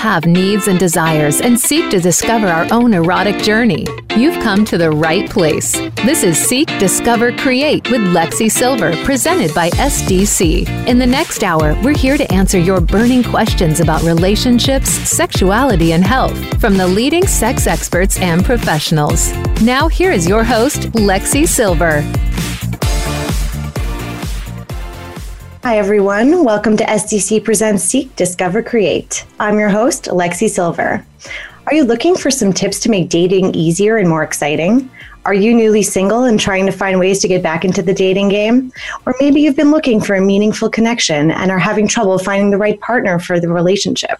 have needs and desires and seek to discover our own erotic journey, you've come to the right place. This is Seek, Discover, Create with Lexi Sylver, presented by SDC. In the next hour, we're here to answer your burning questions about relationships, sexuality, and health from the leading sex experts and professionals. Now, here is your host, Lexi Sylver. Hi, everyone. Welcome to SDC Presents Seek, Discover, Create. I'm your host, Lexi Sylver. Are you looking for some tips to make dating easier and more exciting? Are you newly single and trying to find ways to get back into the dating game? Or maybe you've been looking for a meaningful connection and are having trouble finding the right partner for the relationship.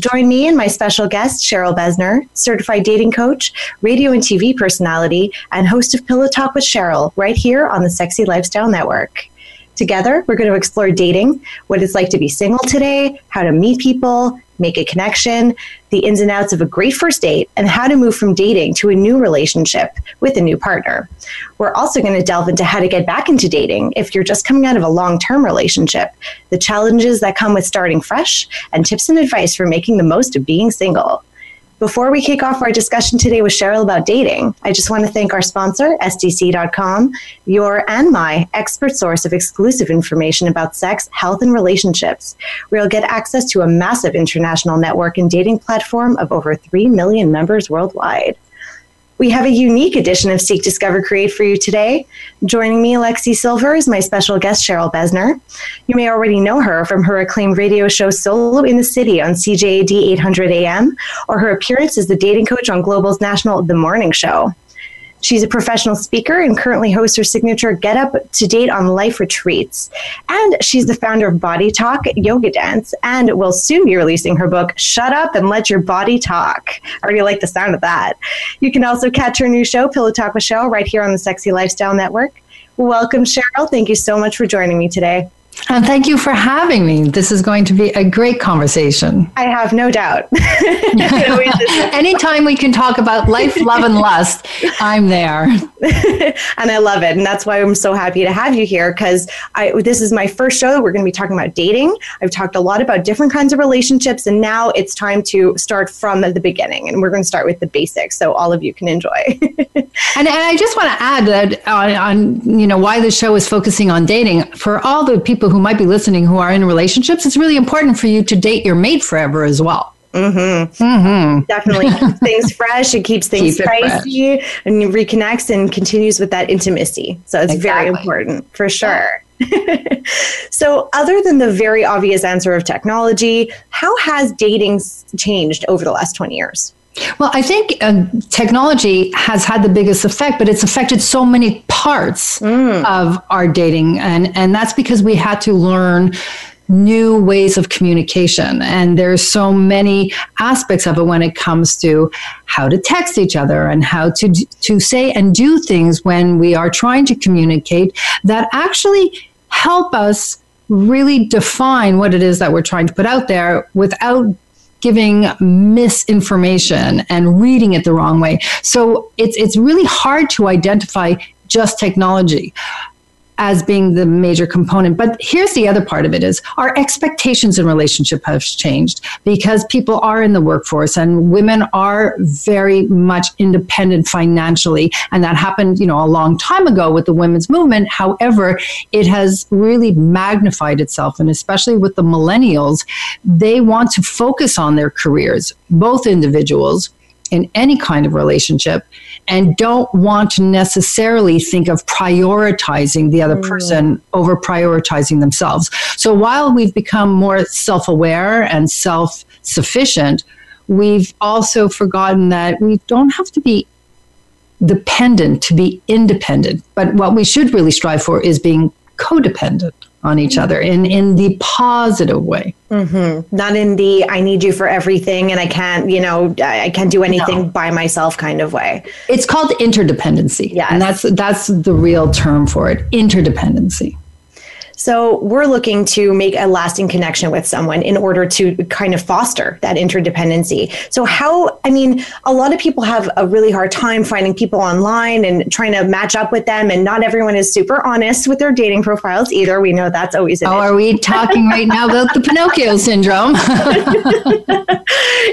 Join me and my special guest, Cheryl Besner, certified dating coach, radio and TV personality, and host of Pillow Talk with Cheryl, right here on the Sexy Lifestyle Network. Together, we're going to explore dating, what it's like to be single today, how to meet people, make a connection, the ins and outs of a great first date, and how to move from dating to a new relationship with a new partner. We're also going to delve into how to get back into dating if you're just coming out of a long term relationship, the challenges that come with starting fresh, and tips and advice for making the most of being single. Before we kick off our discussion today with Cheryl about dating, I just want to thank our sponsor, SDC.com, your and my expert source of exclusive information about sex, health, and relationships, where you'll get access to a massive international network and dating platform of over 3 million members worldwide. We have a unique edition of Seek, Discover, Create for you today. Joining me, Lexi Sylver, is my special guest, Cheryl Besner. You may already know her from her acclaimed radio show Solo in the City on CJAD 800 AM or her appearance as the dating coach on Global's national The Morning Show. She's a professional speaker and currently hosts her signature Get Up to Date on Life retreats. And she's the founder of Body Talk Yoga Dance and will soon be releasing her book, Shut Up and Let Your Body Talk. I already like the sound of that. You can also catch her new show, Pillow Talk with Cheryl, right here on the Sexy Lifestyle Network. Welcome, Cheryl. Thank you so much for joining me today. And thank you for having me. This is going to be a great conversation. I have no doubt. Anytime we can talk about life, love, and lust, I'm there. and I love it. And that's why I'm so happy to have you here because this is my first show. We're going to be talking about dating. I've talked a lot about different kinds of relationships, and now it's time to start from the beginning. And we're going to start with the basics so all of you can enjoy. and, and I just want to add that on, on, you know, why the show is focusing on dating for all the people people who might be listening who are in relationships, it's really important for you to date your mate forever as well. Mm-hmm. Mm-hmm. Definitely keeps things fresh. It keeps things Keep spicy and reconnects and continues with that intimacy. So it's exactly. very important for sure. Yeah. so, other than the very obvious answer of technology, how has dating changed over the last 20 years? Well, I think uh, technology has had the biggest effect, but it's affected so many parts mm. of our dating. And, and that's because we had to learn new ways of communication and there's so many aspects of it when it comes to how to text each other and how to to say and do things when we are trying to communicate that actually help us really define what it is that we're trying to put out there without giving misinformation and reading it the wrong way. So it's it's really hard to identify just technology as being the major component. But here's the other part of it is our expectations in relationship have changed because people are in the workforce and women are very much independent financially. And that happened, you know, a long time ago with the women's movement. However, it has really magnified itself. And especially with the millennials, they want to focus on their careers, both individuals in any kind of relationship and don't want to necessarily think of prioritizing the other mm. person over prioritizing themselves. So while we've become more self aware and self sufficient, we've also forgotten that we don't have to be dependent to be independent. But what we should really strive for is being codependent on each other in in the positive way. Mm-hmm. not in the i need you for everything and i can't you know i can't do anything no. by myself kind of way. It's called interdependency. Yeah and that's that's the real term for it interdependency So we're looking to make a lasting connection with someone in order to kind of foster that interdependency. So how I mean, a lot of people have a really hard time finding people online and trying to match up with them and not everyone is super honest with their dating profiles either. We know that's always an Oh, issue. are we talking right now about the Pinocchio syndrome?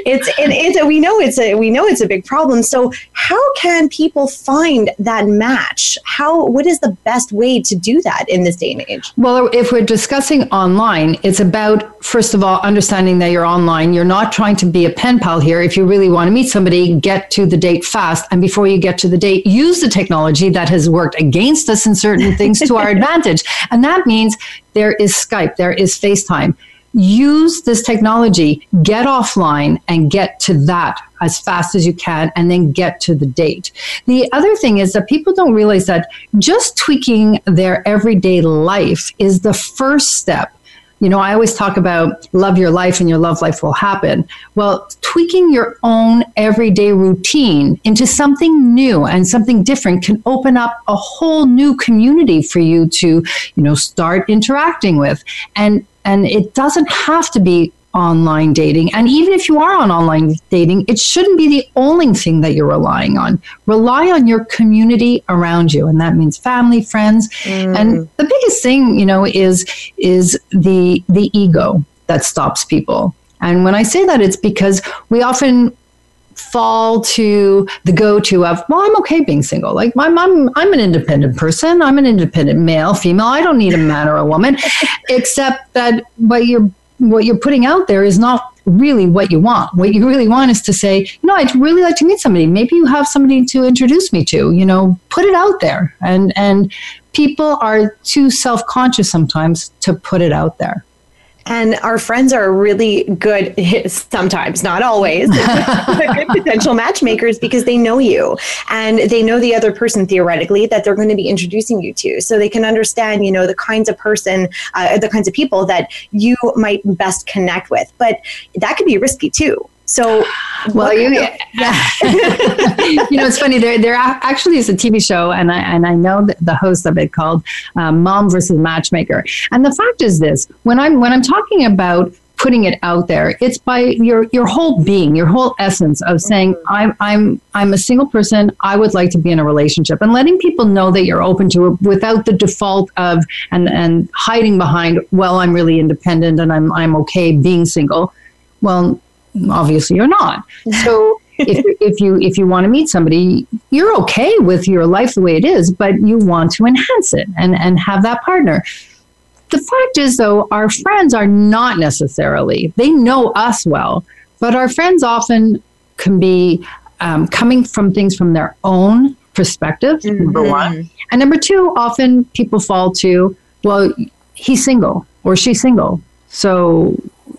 it's and it's we know it's a we know it's a big problem. So how can people find that match? How what is the best way to do that in this day and age? Well, well, if we're discussing online, it's about, first of all, understanding that you're online. You're not trying to be a pen pal here. If you really want to meet somebody, get to the date fast. And before you get to the date, use the technology that has worked against us in certain things to our advantage. And that means there is Skype, there is FaceTime use this technology, get offline and get to that as fast as you can and then get to the date. The other thing is that people don't realize that just tweaking their everyday life is the first step. You know, I always talk about love your life and your love life will happen. Well, tweaking your own everyday routine into something new and something different can open up a whole new community for you to, you know, start interacting with. And and it doesn't have to be online dating. And even if you are on online dating, it shouldn't be the only thing that you're relying on. Rely on your community around you. And that means family, friends. Mm. And the biggest thing, you know, is is the the ego that stops people. And when I say that, it's because we often fall to the go-to of well i'm okay being single. Like I'm, I'm i'm an independent person. I'm an independent male female. I don't need a man or a woman. Except that what you're what you're putting out there is not really what you want. What you really want is to say you know i'd really like to meet somebody. Maybe you have somebody to introduce me to. You know put it out there. And and people are too self-conscious sometimes to put it out there and our friends are really good sometimes, not always, good potential matchmakers because they know you and they know the other person theoretically that they're going to be introducing you to. So they can understand, you know, the kinds of person, uh, the kinds of people that you might best connect with. But that could be risky too. So, well, you, yeah. you know, it's funny. There, there actually is a TV show, and I and I know the host of it called um, "Mom versus Matchmaker." And the fact is this: when I'm when I'm talking about putting it out there, it's by your your whole being, your whole essence of saying, "I'm I'm I'm a single person. I would like to be in a relationship," and letting people know that you're open to it without the default of and and hiding behind, "Well, I'm really independent and I'm I'm okay being single." Well, obviously you're not. So if, if you if you want to meet somebody, you're okay with your life the way it is, but you want to enhance it and and have that partner. The fact is, though, our friends are not necessarily. They know us well, but our friends often can be um, coming from things from their own perspective. Mm-hmm. Number one, and number two, often people fall to, well, he's single or she's single, so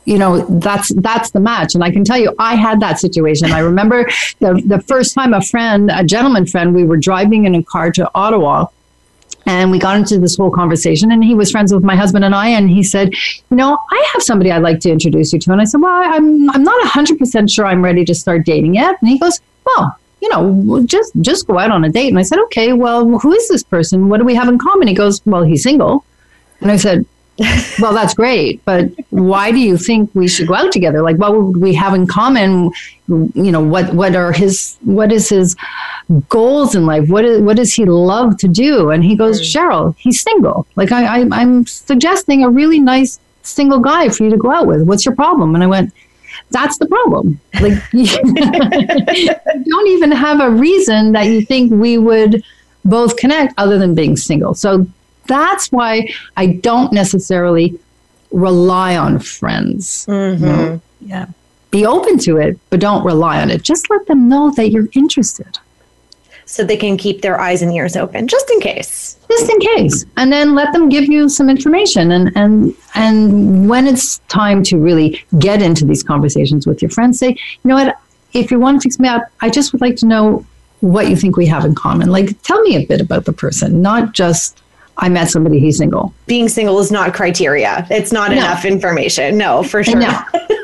you know that's that's the match. And i can tell you i had that situation. I remember the, the first time a friend a gentleman friend we were driving in a car to ottawa and we got into this whole conversation and he was friends with my husband and i. And he said you know i have somebody i'd like to introduce you to. And i said well i'm, I'm not 100% sure i'm ready to start dating yet. And he goes well you know just just go out on a date. And i said okay well who is this person? What do we have in common? He goes well he's single. And i said well, that's great, but why do you think we should go out together? Like, what would we have in common? You know, what what are his what is his goals in life? What is what does he love to do? And he goes. Cheryl, he's single. Like, I, I I'm suggesting a really nice single guy for you to go out with. What's your problem? And I went, that's the problem. Like, you don't even have a reason that you think we would both connect other than being single. So that's why I don't necessarily rely on friends. Mm-hmm. You know? Yeah. Be open to it, but don't rely on it. Just let them know that you're interested. So they can keep their eyes and ears open just in case. Just in case. And then let them give you some information and and and when it's time to really get into these conversations with your friends, say, you know what, if you want to fix me up, I just would like to know what you think we have in common. Like tell me a bit about the person, not just I met somebody he's single. Being single is not criteria. It's not no. enough information. No, for sure. No.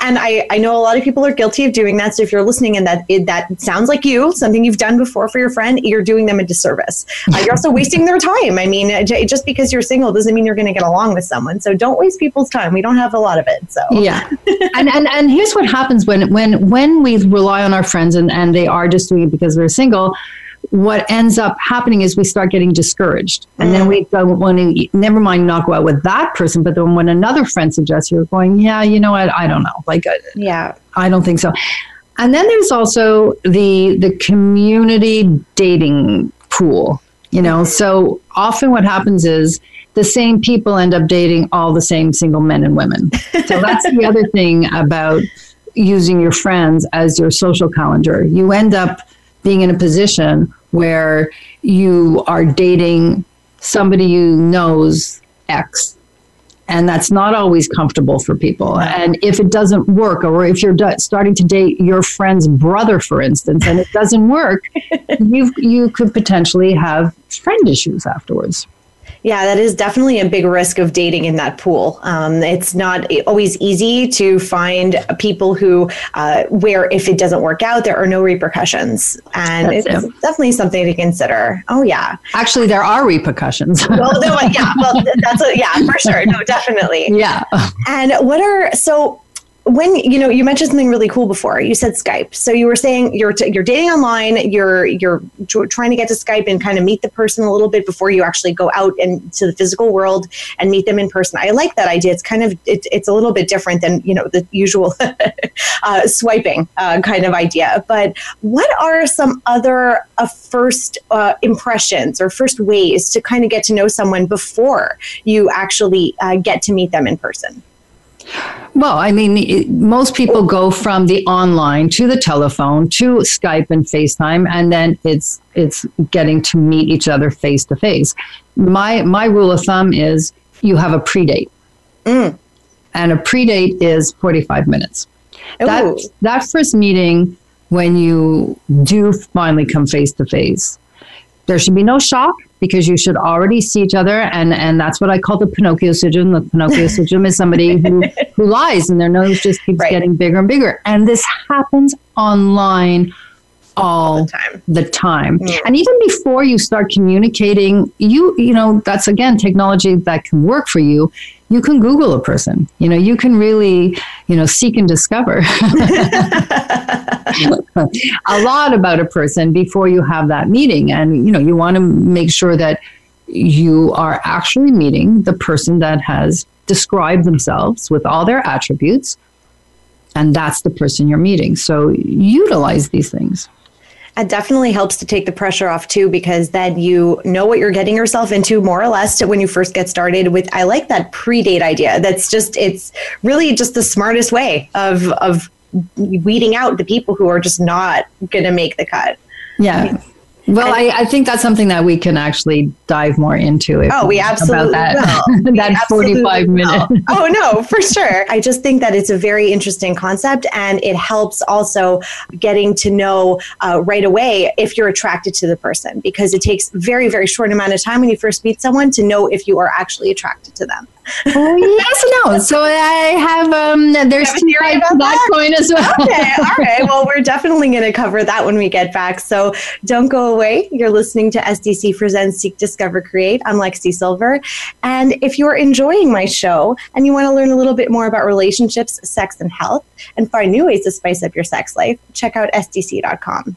And I, I know a lot of people are guilty of doing that. So if you're listening and that it, that sounds like you, something you've done before for your friend, you're doing them a disservice. Uh, you're also wasting their time. I mean, just because you're single doesn't mean you're going to get along with someone. So don't waste people's time. We don't have a lot of it. So yeah. and, and and here's what happens when when when we rely on our friends and, and they are just doing it because they're single what ends up happening is we start getting discouraged. And then we don't want to, never mind not go out with that person, but then when another friend suggests, you're going, yeah, you know what? I don't know. Like, uh, yeah, I don't think so. And then there's also the the community dating pool. You know, so often what happens is the same people end up dating all the same single men and women. So that's the other thing about using your friends as your social calendar. You end up being in a position where you are dating somebody you knows X. And that's not always comfortable for people. And if it doesn't work, or if you're starting to date your friend's brother, for instance, and it doesn't work, you you could potentially have friend issues afterwards. Yeah, that is definitely a big risk of dating in that pool. Um, it's not always easy to find people who, uh, where if it doesn't work out, there are no repercussions. And that's it's it. definitely something to consider. Oh, yeah. Actually, there are repercussions. well, no, yeah, well, that's a, yeah, for sure. No, definitely. Yeah. And what are, so when you know you mentioned something really cool before. You said skype. So you were saying you're t- you're dating online you're you're t- trying to get to skype and kind of meet the person a little bit before you actually go out into the physical world and meet them in person. I like that idea. It's kind of it, it's a little bit different than you know the usual uh, swiping uh, kind of idea. But what are some other uh, first uh, impressions or first ways to kind of get to know someone before you actually uh, get to meet them in person well, I mean, it, most people go from the online to the telephone to Skype and FaceTime, and then it's it's getting to meet each other face to face. My my rule of thumb is you have a pre-date, mm. and a pre-date is forty five minutes. That that first meeting when you do finally come face to face, there should be no shock because you should already see each other. And and that's what i call the pinocchio syndrome the pinocchio syndrome is somebody who who lies and their nose just keeps right. getting bigger and bigger. And this happens online all the time, the time. Yeah. and even before you start communicating you you know that's again technology that can work for you you can google a person you know you can really you know seek and discover a lot about a person before you have that meeting. And, you know, you want to make sure that you are actually meeting the person that has described themselves with all their attributes. And that's the person you're meeting. So utilize these things. It definitely helps to take the pressure off too, because then you know what you're getting yourself into more or less when you first get started with. I like that pre-date idea. That's just, it's really just the smartest way of, of weeding out the people who are just not going to make the cut. Yeah. Well, I, I, think that's something that we can actually dive more into. oh, we absolutely about that, that 45 minutes. oh, no, for sure. I just think that it's a very interesting concept and it helps also getting to know uh, right away if you're attracted to the person because it takes very, very short amount of time when you first meet someone to know if you are actually attracted to them oh, yes, no. So I have um. There's two sides to that, that coin as well. okay, all right. Well, we're definitely going to cover that when we get back. So don't go away. You're listening to SDC Presents Seek, Discover, Create. I'm Lexi Sylver, and if you're enjoying my show and you want to learn a little bit more about relationships, sex, and health, and find new ways to spice up your sex life, check out SDC.com.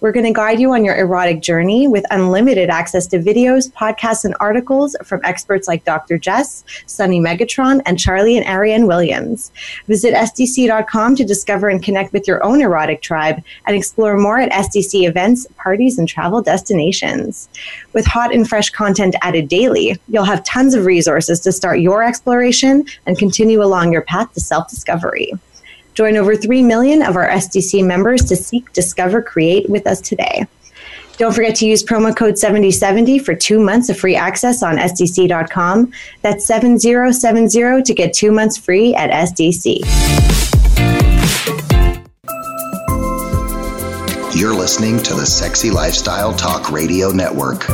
We're going to guide you on your erotic journey with unlimited access to videos, podcasts, and articles from experts like Dr. Jess, Sunny Megatron, and Charlie and Ariane Williams. Visit SDC.com to discover and connect with your own erotic tribe and explore more at SDC events, parties, and travel destinations. With hot and fresh content added daily, you'll have tons of resources to start your exploration and continue along your path to self discovery. Join over 3 million of our SDC members to seek, discover, create with us today. Don't forget to use promo code 7070 for two months of free access on SDC.com. That's 7070 to get two months free at SDC. You're listening to the Sexy Lifestyle Talk Radio Network.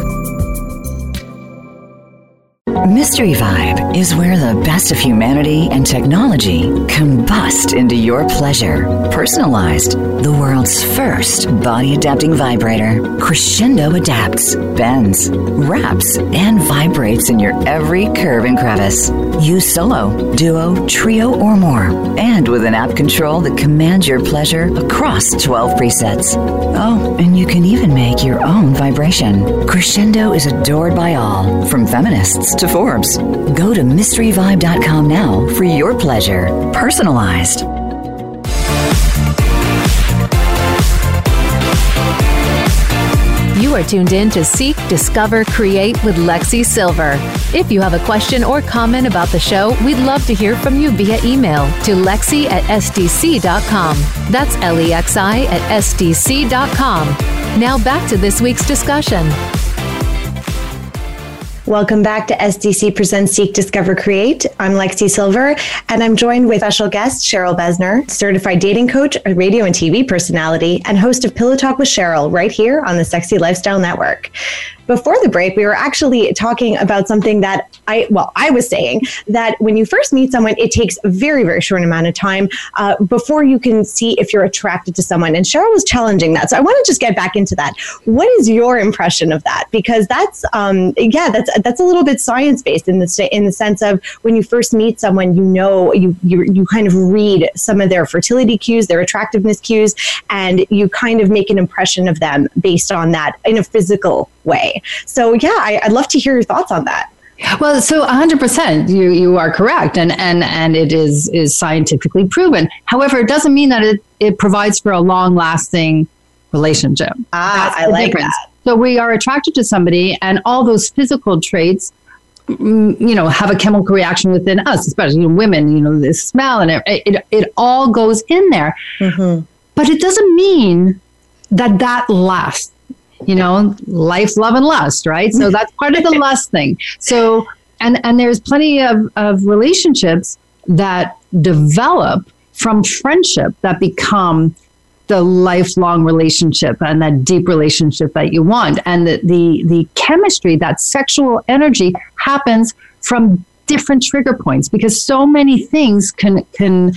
Mystery Vibe is where the best of humanity and technology combust into your pleasure. Personalized, the world's first body adapting vibrator. Crescendo adapts, bends, wraps, and vibrates in your every curve and crevice. Use solo, duo, trio, or more. And with an app control that commands your pleasure across 12 presets. Oh, and you can even make your own vibration. Crescendo is adored by all, from feminists to Forbes. Go to mysteryvibe.com now for your pleasure, personalized. You are tuned in to Seek, Discover, Create with Lexi Sylver. If you have a question or comment about the show, we'd love to hear from you via email to lexi at sdc.com. That's L E X I at sdc.com. Now back to this week's discussion. Welcome back to SDC Presents Seek, Discover, Create. I'm Lexi Sylver, and I'm joined with special guest Cheryl Besner, certified dating coach, a radio and TV personality, and host of Pillow Talk with Cheryl right here on the Sexy Lifestyle Network before the break, we were actually talking about something that I, well, I was saying that when you first meet someone, it takes a very, very short amount of time uh, before you can see if you're attracted to someone. And Cheryl was challenging that. So I want to just get back into that. What is your impression of that? Because that's, um, yeah, that's, that's a little bit science based in the, in the sense of when you first meet someone, you know, you, you, you kind of read some of their fertility cues, their attractiveness cues, and you kind of make an impression of them based on that in a physical way. So yeah, I, would love to hear your thoughts on that. Well, so 100% you you are correct and and and it is is scientifically proven. However, it doesn't mean that it it provides for a long-lasting relationship. Ah, I like difference. that. So we are attracted to somebody and all those physical traits mm, you know have a chemical reaction within us especially you know, women you know the smell and it it, it all goes in there mm-hmm. but it doesn't mean that that lasts you know, life, love, and lust, right? So that's part of the lust thing. So, and and there's plenty of, of relationships that develop from friendship that become the lifelong relationship and that deep relationship that you want. And the, the, the chemistry, that sexual energy happens from different trigger points because so many things can, can,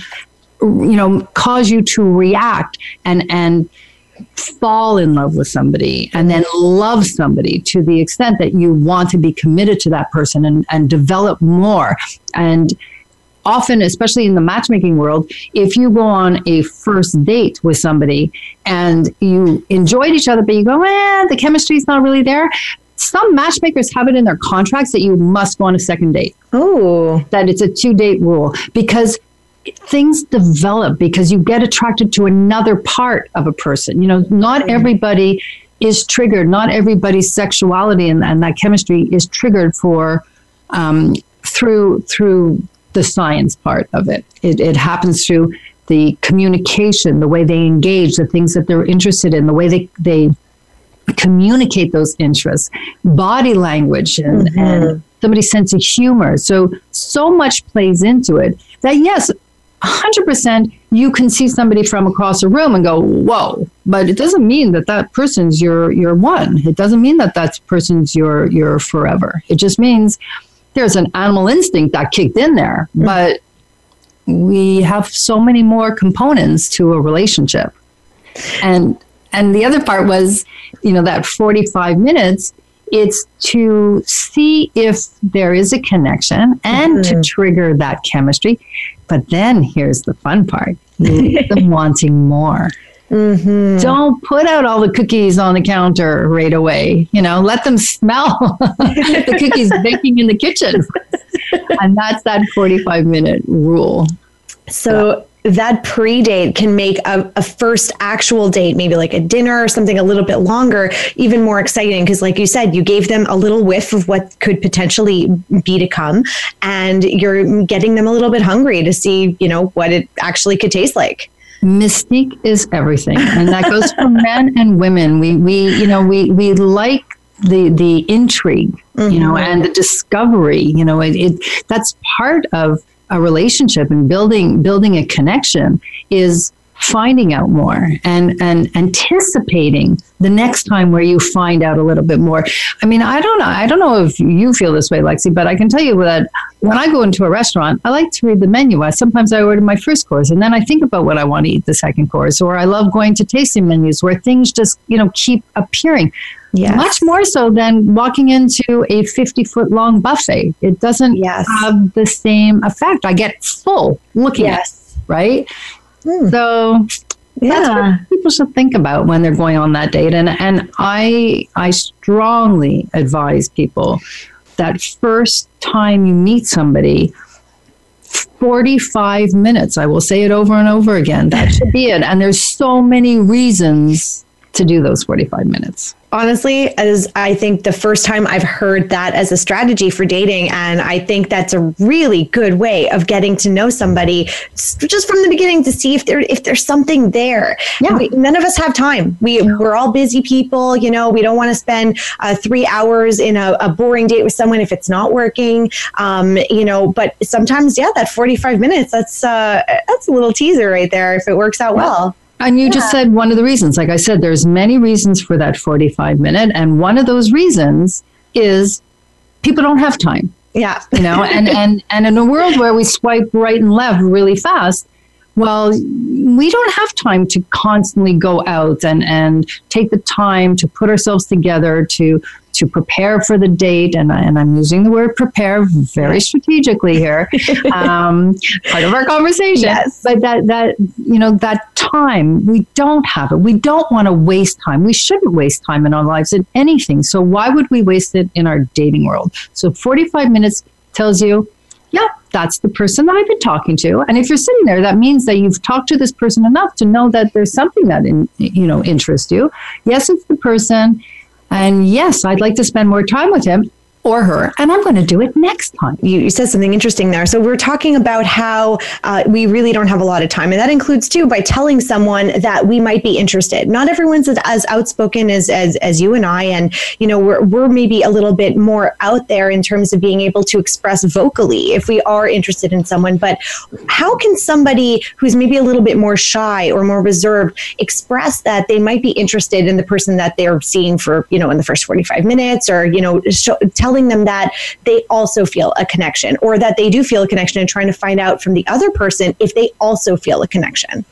you know, cause you to react and, and, fall in love with somebody and then love somebody to the extent that you want to be committed to that person and, and develop more. And often, especially in the matchmaking world, if you go on a first date with somebody and you enjoyed each other, but you go, eh, the chemistry is not really there. Some matchmakers have it in their contracts that you must go on a second date. Oh, that it's a two date rule because things develop because you get attracted to another part of a person. You know, not everybody is triggered, not everybody's sexuality and, and that chemistry is triggered for um, through through the science part of it. it. It happens through the communication, the way they engage, the things that they're interested in, the way they they communicate those interests, body language, and, mm-hmm. and somebody's sense of humor. So so much plays into it that yes, 100% you can see somebody from across a room and go whoa. But it doesn't mean that that person's your your one. It doesn't mean that that person's your your forever. It just means there's an animal instinct that kicked in there. Mm-hmm. but we have so many more components to a relationship. And and the other part was you know that 45 minutes it's to see if there is a connection and mm-hmm. to trigger that chemistry but then here's the fun part them wanting more. Mm-hmm. Don't put out all the cookies on the counter right away. You know, let them smell the cookies baking in the kitchen. and that's that 45 minute rule. So, that pre-date can make a, a, first actual date maybe like a dinner or something a little bit longer even more exciting because like you said you gave them a little whiff of what could potentially be to come and you're getting them a little bit hungry to see you know what it actually could taste like mystique is everything and that goes for men and women we we you know we we like the the intrigue mm-hmm. you know mm-hmm. and the discovery you know it, it that's part of a relationship and building building a connection is finding out more and and anticipating the next time where you find out a little bit more. I mean, I don't know. I don't know if you feel this way, Lexi, but I can tell you that when I go into a restaurant, I like to read the menu. I, sometimes I order my first course and then I think about what I want to eat the second course. Or I love going to tasting menus where things just you know keep appearing. Yes. Much more so than walking into a 50 foot long buffet. It doesn't yes. have the same effect. I get full looking yes. at it, right? Mm. So yeah. that's what people should think about when they're going on that date. And and I I strongly advise people that first time you meet somebody, 45 minutes. I will say it over and over again. That should be it. And there's so many reasons to do those 45 minutes honestly as i think the first time i've heard that as a strategy for dating and i think that's a really good way of getting to know somebody just from the beginning to see if there if there's something there. Yeah. We, none of us have time. We we're all busy people you know we don't want to spend uh, three hours in a, a, boring date with someone if it's not working. Um, you know but sometimes yeah that 45 minutes that's uh, that's a little teaser right there if it works out well and you yeah. just said one of the reasons. Like I said, there's many reasons for that 45 minute. And one of those reasons is people don't have time. Yeah. You know, and, and, and in a world where we swipe right and left really fast, well, we don't have time to constantly go out and, and take the time to put ourselves together to to prepare for the date, and, and I'm using the word prepare very strategically here, um, part of our conversation. Yes. But that that you know that time we don't have it. We don't want to waste time. We shouldn't waste time in our lives in anything. So why would we waste it in our dating world? So 45 minutes tells you yeah, that's the person that I've been talking to. And if you're sitting there, that means that you've talked to this person enough to know that there's something that in, you know interests you. Yes, it's the person, and yes, I'd like to spend more time with him or her, and I'm going to do it next time. You, you said something interesting there. So we're talking about how uh, we really don't have a lot of time, and that includes too by telling someone that we might be interested. Not everyone's as, outspoken as, as as you and I, and you know we're we're maybe a little bit more out there in terms of being able to express vocally if we are interested in someone. But how can somebody who's maybe a little bit more shy or more reserved express that they might be interested in the person that they're seeing for you know in the first 45 minutes, or you know show, tell telling them that they also feel a connection or that they do feel a connection and trying to find out from the other person if they also feel a connection.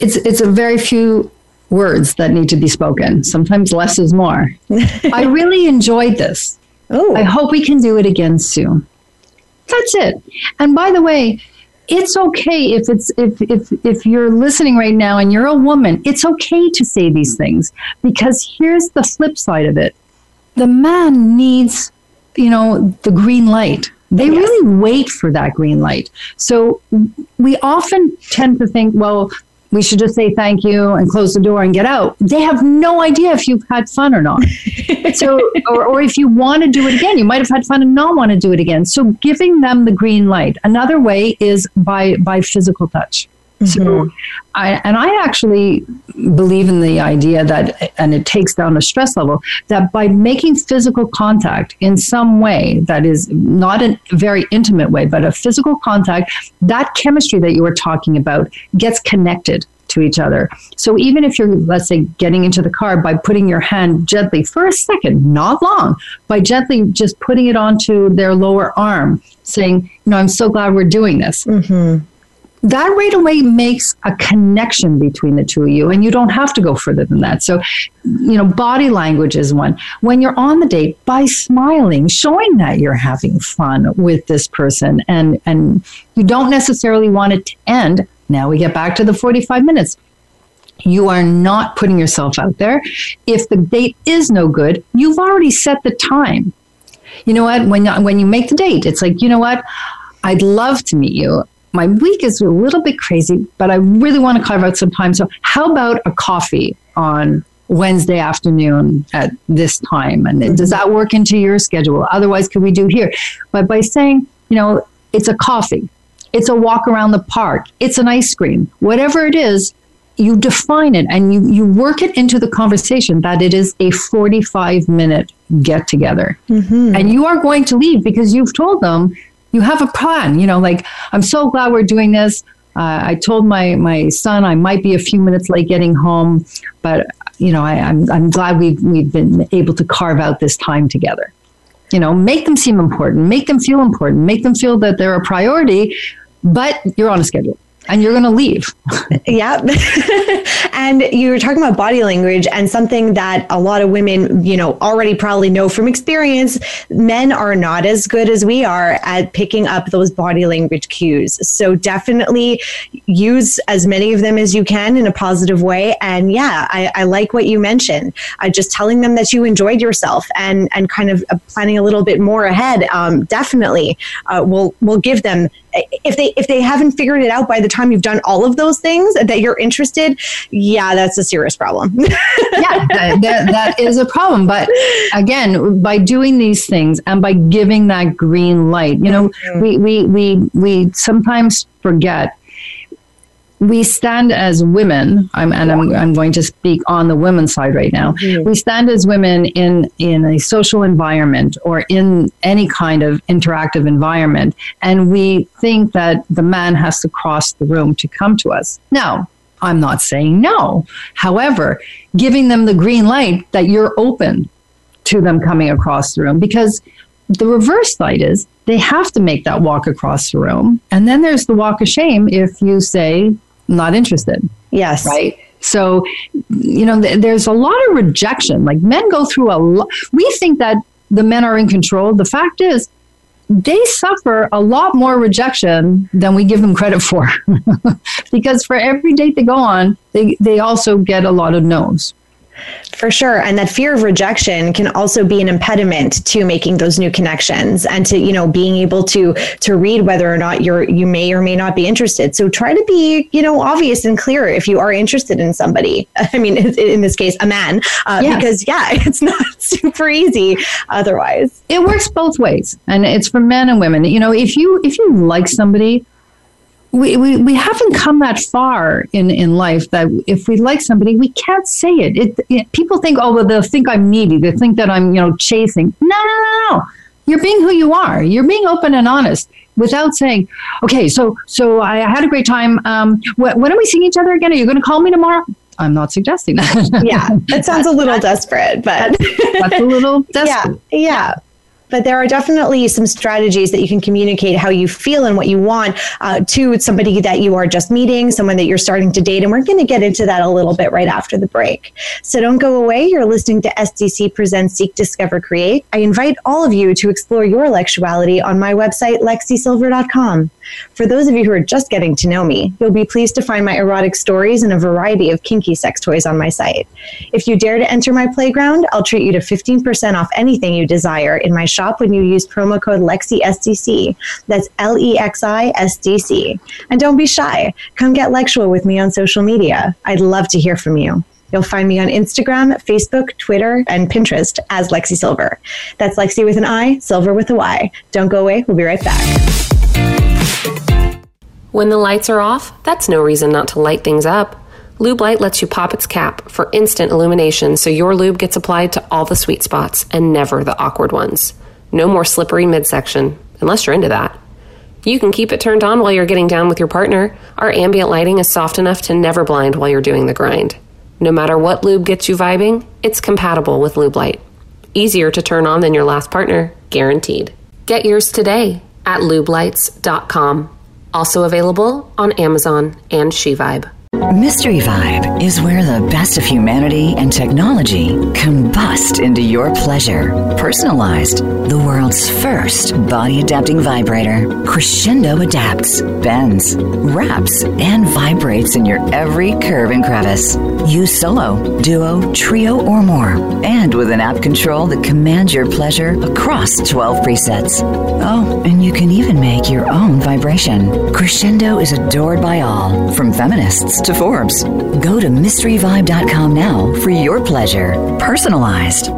It's it's a very few words that need to be spoken. Sometimes less is more. I really enjoyed this. Oh. I hope we can do it again soon. That's it. And by the way, it's okay if it's if if if you're listening right now and you're a woman, it's okay to say these things because here's the flip side of it the man needs, you know, the green light. They yes. really wait for that green light. So we often tend to think, well, we should just say thank you and close the door and get out. They have no idea if you've had fun or not. so, or, or if you want to do it again, you might have had fun and not want to do it again. So, giving them the green light. Another way is by by physical touch. Mm-hmm. So, I, and I actually believe in the idea that, and it takes down the stress level, that by making physical contact in some way that is not a very intimate way, but a physical contact, that chemistry that you were talking about gets connected to each other. So even if you're, let's say, getting into the car by putting your hand gently for a second, not long, by gently just putting it onto their lower arm, saying, you know, I'm so glad we're doing this. Mm-hmm that right away makes a connection between the two of you and you don't have to go further than that. So you know body language is one. When you're on the date by smiling showing that you're having fun with this person and and you don't necessarily want it to end now we get back to the 45 minutes. You are not putting yourself out there. If the date is no good you've already set the time. You know what? When when you make the date it's like you know what? I'd love to meet you my week is a little bit crazy, but I really want to carve out some time. So, how about a coffee on Wednesday afternoon at this time? And mm-hmm. does that work into your schedule? Otherwise, could we do here? But by saying, you know, it's a coffee, it's a walk around the park, it's an ice cream, whatever it is, you define it and you, you work it into the conversation that it is a 45 minute get together. Mm-hmm. And you are going to leave because you've told them you have a plan you know like i'm so glad we're doing this Uh, I told my my son I might be a few minutes late getting home, but you know I, I'm I'm glad we've we've been able to carve out this time together. You know, make them seem important, make them feel important, make them feel that they're a priority, but you're on a schedule and you're going to leave. yeah. and you were talking about body language and something that a lot of women, you know, already probably know from experience. Men are not as good as we are at picking up those body language cues. So definitely use as many of them as you can in a positive way. And yeah, I, I like what you mentioned. Uh, just telling them that you enjoyed yourself and and kind of uh, planning a little bit more ahead. Um, definitely uh, will will give them if they if they haven't figured it out by the time you've done all of those things that you're interested yeah that's a serious problem yeah that, that is a problem but again by doing these things and by giving that green light you know mm-hmm. we, we we we sometimes forget we stand as women, I'm, and I'm, I'm going to speak on the women's side right now. Mm-hmm. We stand as women in, in a social environment or in any kind of interactive environment, and we think that the man has to cross the room to come to us. Now, I'm not saying no. However, giving them the green light that you're open to them coming across the room because the reverse side is they have to make that walk across the room. And then there's the walk of shame if you say, not interested. Yes. Right. So, you know, th- there's a lot of rejection. Like men go through a lot. We think that the men are in control. The fact is, they suffer a lot more rejection than we give them credit for. because for every date they go on, they, they also get a lot of no's. For sure. And that fear of rejection can also be an impediment to making those new connections and to, you know, being able to to read whether or not you're you may or may not be interested. So try to be, you know, obvious and clear if you are interested in somebody. I mean, in this case, a man, uh, because yeah, it's not super easy otherwise. It works both ways. And it's for men and women. You know, if you if you like somebody, we, we, we haven't come that far in, in life that if we like somebody, we can't say it. It, it. People think, oh, well, they'll think I'm needy. They think that I'm, you know, chasing. No, no, no, no. You're being who you are. You're being open and honest without saying, okay, so so I had a great time. Um, when, when are we seeing each other again? Are you going to call me tomorrow? I'm not suggesting that. yeah, that sounds a little desperate, but that's a little desperate. Yeah, yeah but there are definitely some strategies that you can communicate how you feel and what you want uh, to somebody that you are just meeting, someone that you're starting to date. And we're going to get into that a little bit right after the break. So don't go away. You're listening to SDC Presents Seek, Discover, Create. I invite all of you to explore your sexuality on my website, lexisylver.com. For those of you who are just getting to know me, you'll be pleased to find my erotic stories and a variety of kinky sex toys on my site. If you dare to enter my playground, I'll treat you to 15% off anything you desire in my shop when you use promo code LexiSDC. That's L E X I S D C. And don't be shy. Come get Lexual with me on social media. I'd love to hear from you. You'll find me on Instagram, Facebook, Twitter, and Pinterest as Lexi Sylver. That's Lexi with an I, Sylver with a Y. Don't go away. We'll be right back. When the lights are off, that's no reason not to light things up. Lube Light lets you pop its cap for instant illumination so your lube gets applied to all the sweet spots and never the awkward ones. No more slippery midsection, unless you're into that. You can keep it turned on while you're getting down with your partner. Our ambient lighting is soft enough to never blind while you're doing the grind. No matter what lube gets you vibing, it's compatible with Lube Light. Easier to turn on than your last partner, guaranteed. Get yours today at lubelights.com. Also available on Amazon and SheVibe. Mystery Vibe is where the best of humanity and technology combust into your pleasure. Personalized, the world's first body adapting vibrator. Crescendo adapts, bends, wraps, and vibrates in your every curve and crevice. Use solo, duo, trio, or more. And with an app control that commands your pleasure across 12 presets. Oh, and you can even make your own vibration. Crescendo is adored by all, from feminists to Forbes. Go to mysteryvibe.com now for your pleasure, personalized.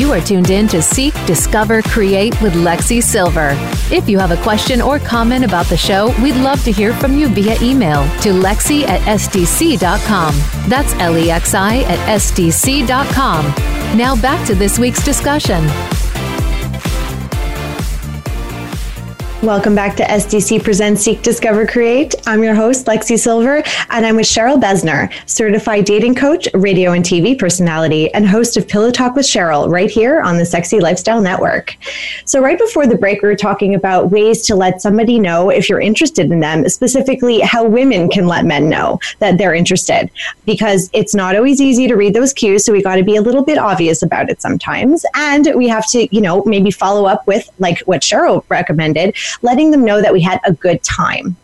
You are tuned in to Seek, Discover, Create with Lexi Sylver. If you have a question or comment about the show, we'd love to hear from you via email to lexi at sdc.com. That's L E X I at sdc.com. Now back to this week's discussion. Welcome back to SDC Presents Seek, Discover, Create. I'm your host, Lexi Sylver, and I'm with Cheryl Besner, certified dating coach, radio and TV personality, and host of Pillow Talk with Cheryl right here on the Sexy Lifestyle Network. So, right before the break, we were talking about ways to let somebody know if you're interested in them, specifically how women can let men know that they're interested, because it's not always easy to read those cues. So, we got to be a little bit obvious about it sometimes. And we have to, you know, maybe follow up with like what Cheryl recommended letting them know that we had a good time.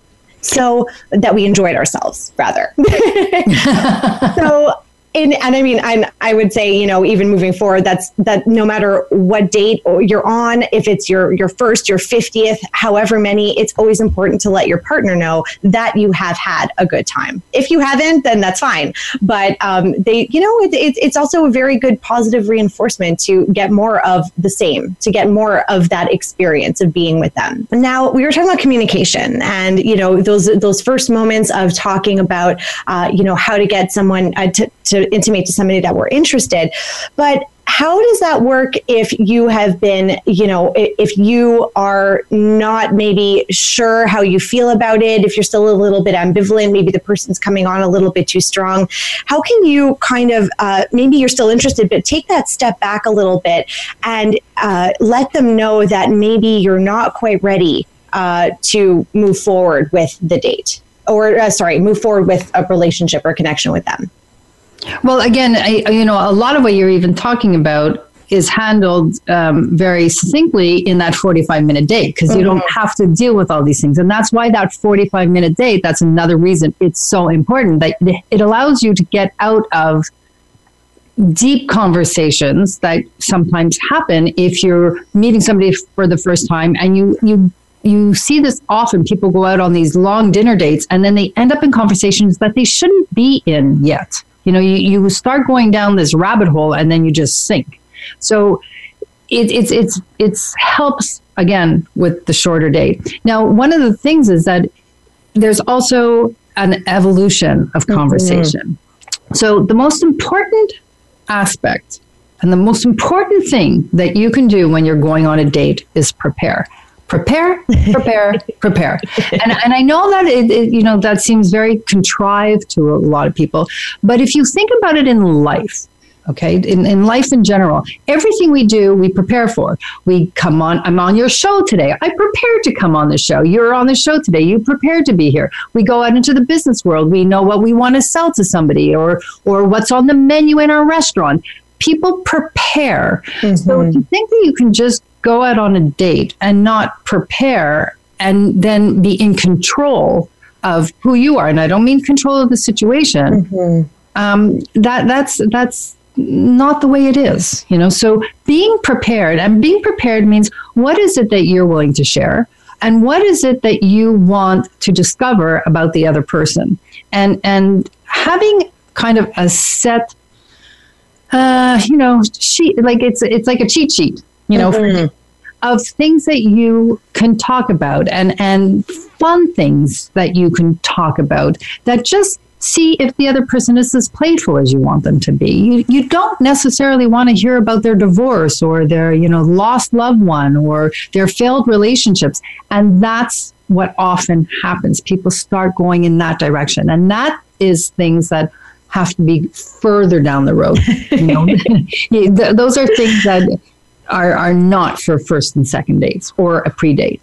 So that we enjoyed ourselves, rather. so and, and I mean, I, I would say, you know, even moving forward, that's that no matter what date you're on, if it's your your first, your fiftieth, however many, it's always important to let your partner know that you have had a good time. If you haven't, then that's fine. But um, they, you know, it, it, it's also a very good positive reinforcement to get more of the same, to get more of that experience of being with them. Now we were talking about communication, and you know, those those first moments of talking about, uh, you know, how to get someone uh, to to intimate to somebody that we're interested. But how does that work if you have been, you know, if you are not maybe sure how you feel about it, if you're still a little bit ambivalent, maybe the person's coming on a little bit too strong, how can you kind of, uh, maybe you're still interested, but take that step back a little bit and uh, let them know that maybe you're not quite ready uh, to move forward with the date or, uh, sorry, move forward with a relationship or connection with them? Well, again, I, you know, a lot of what you're even talking about is handled um, very succinctly in that 45 minute date because mm-hmm. you don't mm-hmm. have to deal with all these things. And that's why that 45 minute date, that's another reason it's so important that it allows you to get out of deep conversations that sometimes happen if you're meeting somebody for the first time and you, you, you see this often. People go out on these long dinner dates and then they end up in conversations that they shouldn't be in yet. You know, you, you start going down this rabbit hole and then you just sink. So it, it's it's it's helps again with the shorter date. Now, one of the things is that there's also an evolution of mm-hmm. conversation. Mm-hmm. So the most important aspect and the most important thing that you can do when you're going on a date is prepare prepare, prepare, prepare. And, and I know that it, it, you know that seems very contrived to a lot of people, but if you think about it in life, okay, in, in life in general, everything we do, we prepare for. We come on, I'm on your show today. I prepared to come on the show. You're on the show today. You prepared to be here. We go out into the business world. We know what we want to sell to somebody or or what's on the menu in our restaurant. People prepare. Mm-hmm. So if you think that you can just go out on a date and not prepare and then be in control of who you are. And i don't mean control of the situation. Mm-hmm. um, that that's that's not the way it is you know? So being prepared and being prepared means what is it that you're willing to share? And what is it that you want to discover about the other person? And and having kind of a set uh, you know sheet like it's it's like a cheat sheet you know, mm-hmm. of things that you can talk about and and fun things that you can talk about that just see if the other person is as playful as you want them to be. You, you don't necessarily want to hear about their divorce or their, you know, lost loved one or their failed relationships. And that's what often happens. People start going in that direction. And that is things that have to be further down the road. You know? those are things that are, are not for first and second dates or a pre-date.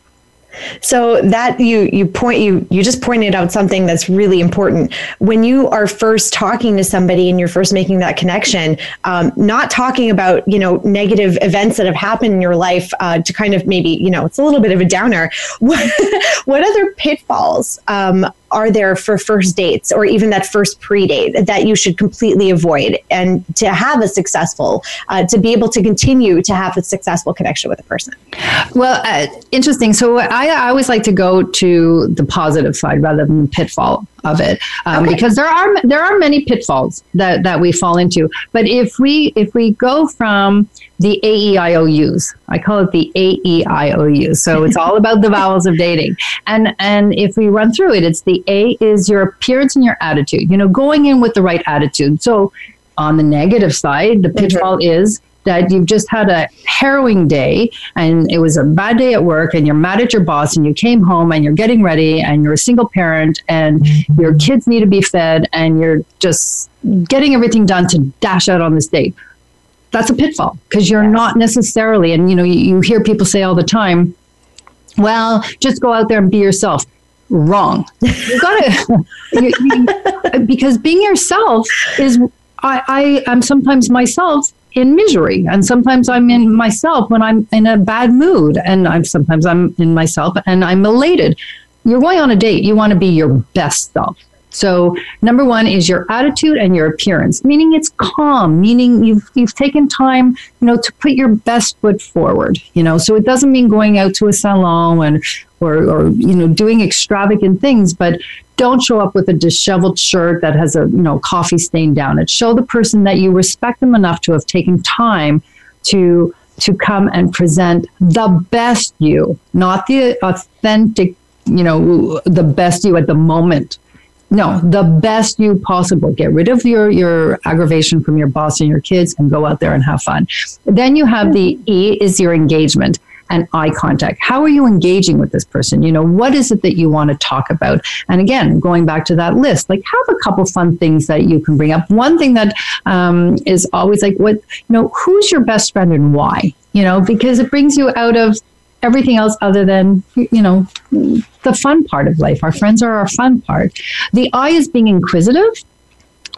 So that you you point you you just pointed out something that's really important when you are first talking to somebody and you're first making that connection. Um, not talking about you know negative events that have happened in your life uh, to kind of maybe you know it's a little bit of a downer. What, what other pitfalls um, are there for first dates or even that first pre-date that you should completely avoid? And to have a successful uh, to be able to continue to have a successful connection with a person. Well uh, interesting. So I, I, always like to go to the positive side rather than the pitfall of it um, okay. because there are there are many pitfalls that that we fall into. But if we if we go from the AEIOUs. I call it the AEIOUs. So it's all about the vowels of dating. And and if we run through it, it's the A is your appearance and your attitude. You know, going in with the right attitude. So on the negative side, the mm-hmm. pitfall mm-hmm. is that you've just had a harrowing day and it was a bad day at work and you're mad at your boss and you came home and you're getting ready and you're a single parent and your kids need to be fed and you're just getting everything done to dash out on this date. That's a pitfall because you're not necessarily, and you know, you, you hear people say all the time, well, just go out there and be yourself wrong. You gotta you, you, because being yourself is I, I am sometimes myself in misery and sometimes I'm in myself when I'm in a bad mood and I'm sometimes I'm in myself and I'm elated. You're going on a date, you want to be your best self. So number one is your attitude and your appearance, meaning it's calm, meaning you've you've taken time, you know, to put your best foot forward. You know, so it doesn't mean going out to a salon and or or you know doing extravagant things, but don't show up with a disheveled shirt that has a you know coffee stain down it. Show the person that you respect them enough to have taken time to to come and present the best you, not the authentic, you know, the best you at the moment no, the best you possible. Get rid of your your aggravation from your boss and your kids, and go out there and have fun. Then you have the E is your engagement and eye contact. How are you engaging with this person? You know, what is it that you want to talk about? And again, going back to that list, like have a couple fun things that you can bring up. One thing that um, is always like, what, you know, who's your best friend and why? You know, because it brings you out of everything else other than you know the fun part of life. Our friends are our fun part. The i is being inquisitive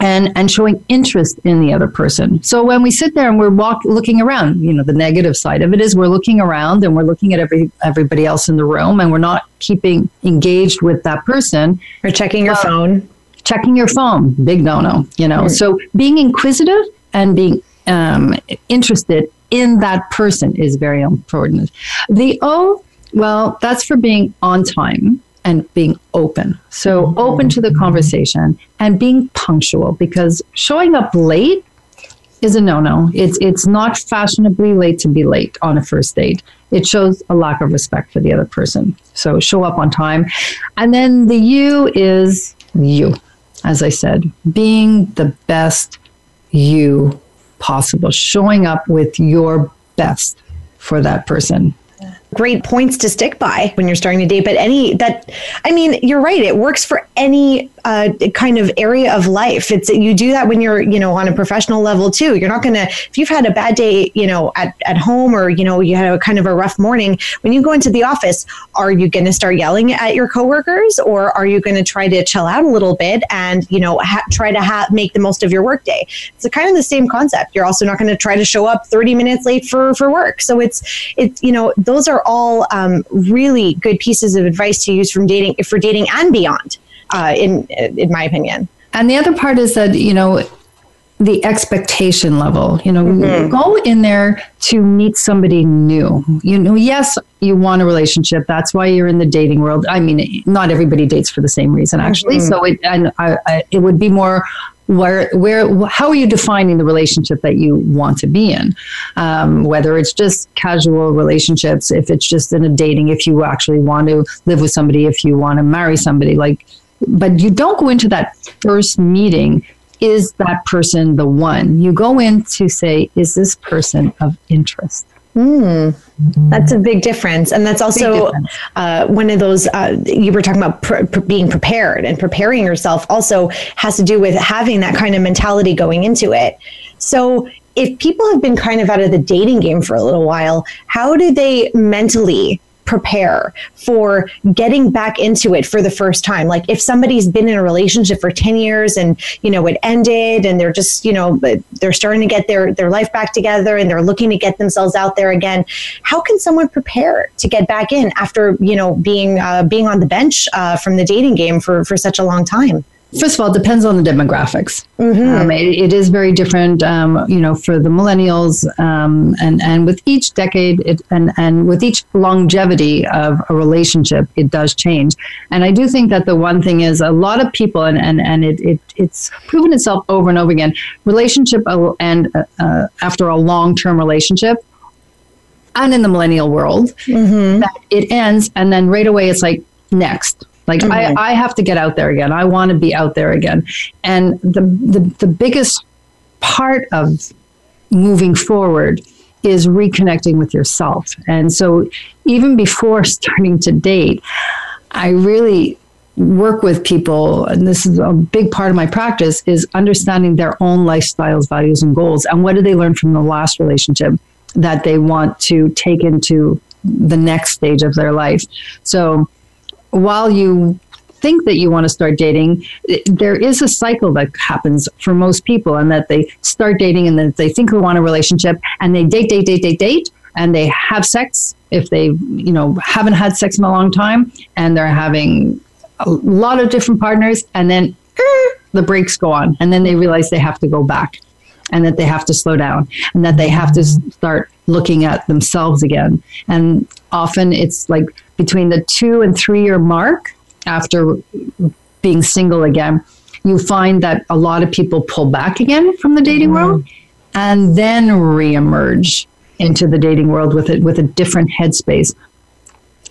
and and showing interest in the other person. So when we sit there and we're walk, looking around you know the negative side of it is we're looking around and we're looking at every everybody else in the room and we're not keeping engaged with that person. Or checking your uh, phone. Checking your phone. Big no no you know. Mm. so being inquisitive and being um, interested in that person is very important. The O, well, that's for being on time and being open. So mm-hmm. open to the conversation and being punctual because showing up late is a no-no. It's it's not fashionably late to be late on a first date. It shows a lack of respect for the other person. So show up on time. And then the you is you. As I said, being the best you possible, showing up with your best for that person great points to stick by when you're starting to date. But any that, I mean, you're right. It works for any uh, kind of area of life. It's you do that when you're, you know, on a professional level too. You're not gonna if you've had a bad day, you know, at, at home or you know you had a kind of a rough morning. When you go into the office, are you to start yelling at your coworkers or are you to try to chill out a little bit and you know ha- try to ha- make the most of your workday? It's kind of the same concept. You're also not to try to show up 30 minutes late for for work. So it's it's you know those are all um, really good pieces of advice to use from dating for dating and beyond. Uh, in in my opinion. And the other part is that you know the expectation level. You know, mm-hmm. go in there to meet somebody new. You know, yes, you want a relationship. That's why you're in the dating world. I mean, not everybody dates for the same reason, actually. Mm-hmm. So it and I, I, it would be more where where how are you defining the relationship that you want to be in um, whether it's just casual relationships if it's just in a dating if you actually want to live with somebody if you want to marry somebody like but you don't go into that first meeting is that person the one? You go in to say is this person of interest? Mm, that's a big difference. And that's also uh, one of those, uh, you were talking about pr- pr- being prepared and preparing yourself also has to do with having that kind of mentality going into it. So if people have been kind of out of the dating game for a little while, how do they mentally prepare for getting back into it for the first time. Like if somebody's been in a relationship for 10 years and, you know, it ended and they're just, you know, they're starting to get their, their life back together and they're looking to get themselves out there again. How can someone prepare to get back in after, you know, being, uh, being on the bench uh, from the dating game for, for such a long time? First of all, it depends on the demographics. Mm-hmm. Um, it, it is very different, um, you know, for the millennials, um, and and with each decade, it, and and with each longevity of a relationship, it does change. And I do think that the one thing is a lot of people, and and and it, it it's proven itself over and over again. Relationship and uh, uh, after a long term relationship, and in the millennial world, mm-hmm. that it ends, and then right away it's like next like mm-hmm. I, I have to get out there again. I want to be out there again. And the, the, the biggest part of moving forward is reconnecting with yourself. And so, even before starting to date, I really work with people and this is a big part of my practice is understanding their own lifestyles values and goals and what did they learn from the last relationship that they want to take into the next stage of their life so while you think that you want to start dating, there is a cycle that happens for most people, and that they start dating and then they think they want a relationship and they date, date, date, date, date, and they have sex if they, you know, haven't had sex in a long time, and they're having a lot of different partners, and then er, the brakes go on, and then they realize they have to go back. And that they have to slow down, and that they have to start looking at themselves again. And often it's like between the two and three year mark after being single again, you find that a lot of people pull back again from the dating mm-hmm. world and then reemerge into the dating world with it with a different headspace.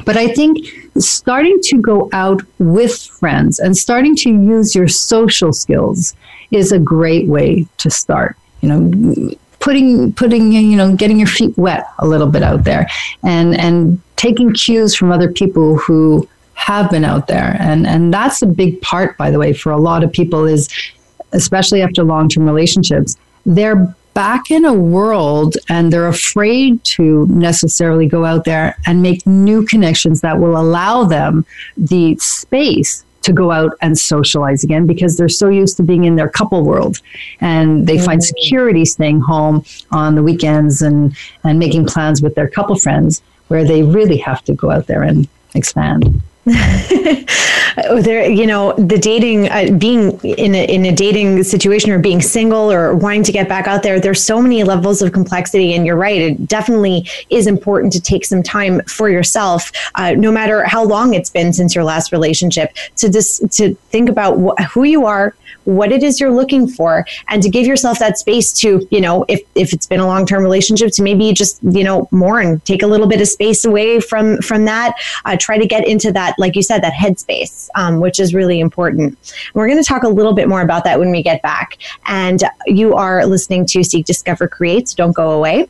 But I think starting to go out with friends and starting to use your social skills is a great way to start. You know, putting putting you know getting your feet wet a little bit out there and and taking cues from other people who have been out there. And and that's a big part by the way for a lot of people is especially after long-term relationships they're back in a world and they're afraid to necessarily go out there and make new connections that will allow them the space to go out and socialize again because they're so used to being in their couple world and they find mm-hmm. security staying home on the weekends and and making plans with their couple friends where they really have to go out there and expand there you know the dating uh, being in a, in a dating situation or being single or wanting to get back out there there's so many levels of complexity. And you're right it definitely is important to take some time for yourself uh, no matter how long it's been since your last relationship to just to think about wh- who you are what it is you're looking for and to give yourself that space to you know if if it's been a long-term relationship to maybe just you know mourn take a little bit of space away from from that uh, try to get into that like you said that headspace um, which is really important we're going to talk a little bit more about that when we get back and you are listening to seek discover create so don't go away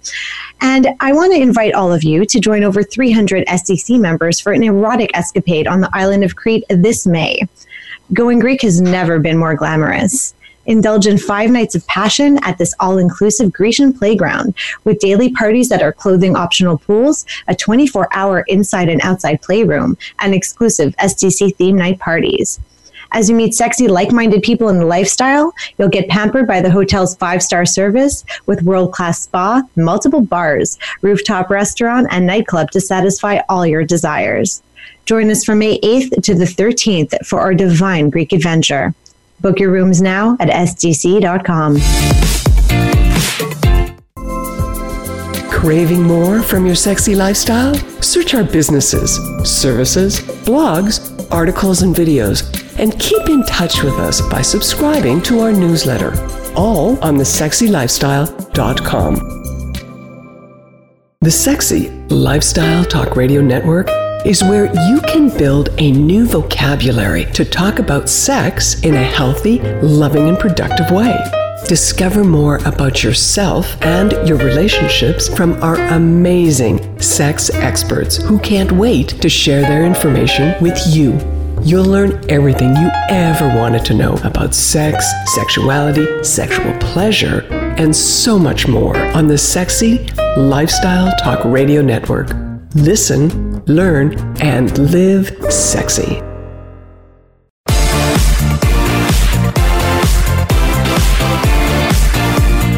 and I want to invite all of you to join over 300 SDC members for an erotic escapade on the island of Crete this May. Going Greek has never been more glamorous. Indulge in five nights of passion at this all inclusive Grecian playground with daily parties that are clothing optional pools, a 24 hour inside and outside playroom, and exclusive SDC theme night parties. As you meet sexy, like minded people in the lifestyle, you'll get pampered by the hotel's five star service with world class spa, multiple bars, rooftop restaurant, and nightclub to satisfy all your desires. Join us from May 8th to the 13th for our divine Greek adventure. Book your rooms now at sdc.com. Craving more from your sexy lifestyle? Search our businesses, services, blogs, articles, and videos, and keep in touch with us by subscribing to our newsletter, all on thesexylifestyle.com. The Sexy Lifestyle Talk Radio Network is where you can build a new vocabulary to talk about sex in a healthy, loving, and productive way. Discover more about yourself and your relationships from our amazing sex experts who can't wait to share their information with you. You'll learn everything you ever wanted to know about sex, sexuality, sexual pleasure, and so much more on the Sexy Lifestyle Talk Radio Network. Listen, learn, and live sexy.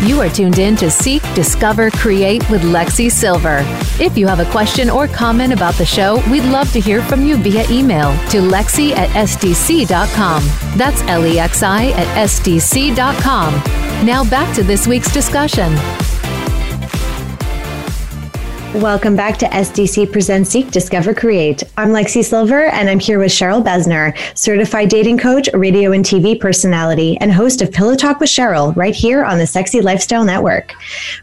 You are tuned in to Seek, Discover, Create with Lexi Sylver. If you have a question or comment about the show, we'd love to hear from you via email to lexi at sdc.com. That's L E X I at sdc.com. Now back to this week's discussion. Welcome back to SDC Presents Seek, Discover, Create. I'm Lexi Sylver, and I'm here with Cheryl Besner, certified dating coach, radio and TV personality, and host of Pillow Talk with Cheryl, right here on the Sexy Lifestyle Network.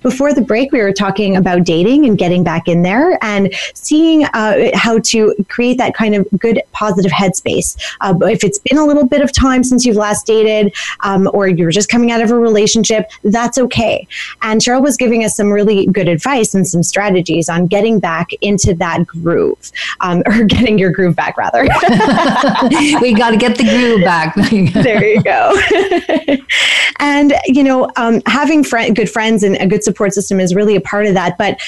Before the break, we were talking about dating and getting back in there and seeing uh, how to create that kind of good, positive headspace. Uh, if it's been a little bit of time since you've last dated, um, or you're just coming out of a relationship, that's okay. And Cheryl was giving us some really good advice and some strategies strategies on getting back into that groove um, or getting your groove back, rather. we got to get the groove back. there you go. and, you know, um, having friend, good friends and a good support system is really a part of that. But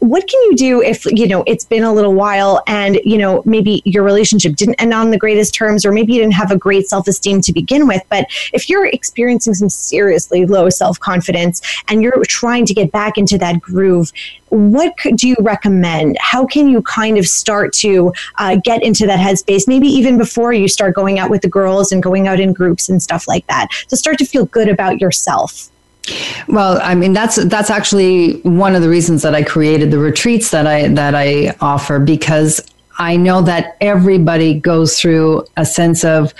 what can you do if you know it's been a little while and you know maybe your relationship didn't end on the greatest terms or maybe you didn't have a great self-esteem to begin with but if you're experiencing some seriously low self-confidence and you're trying to get back into that groove what could you recommend? How can you kind of start to uh, get into that headspace? Maybe even before you start going out with the girls and going out in groups and stuff like that to start to feel good about yourself well, I mean that's that's actually one of the reasons that I created the retreats that I that I offer because I know that everybody goes through a sense of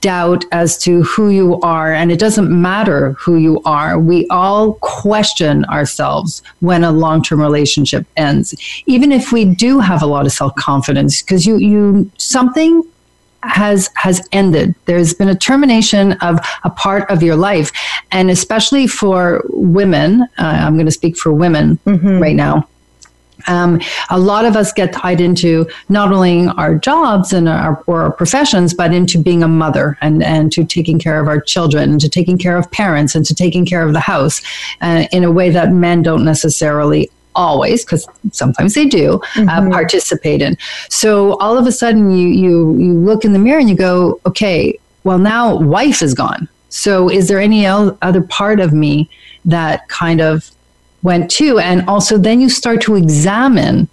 doubt as to who you are, and it doesn't matter who you are. We all question ourselves when a long term relationship ends, even if we do have a lot of self confidence, because you, you, something has has ended. There's been a termination of a part of your life, and especially for women. Uh, I'm going to speak for women mm-hmm. right now. Um, a lot of us get tied into not only our jobs and our, or our professions, but into being a mother and, and to taking care of our children and to taking care of parents and to taking care of the house uh, in a way that men don't necessarily always, because sometimes they do, uh, mm-hmm. uh, participate in. So all of a sudden, you you you look in the mirror and you go, okay, well now wife is gone. So is there any other part of me that kind of went to? And also, then you start to examine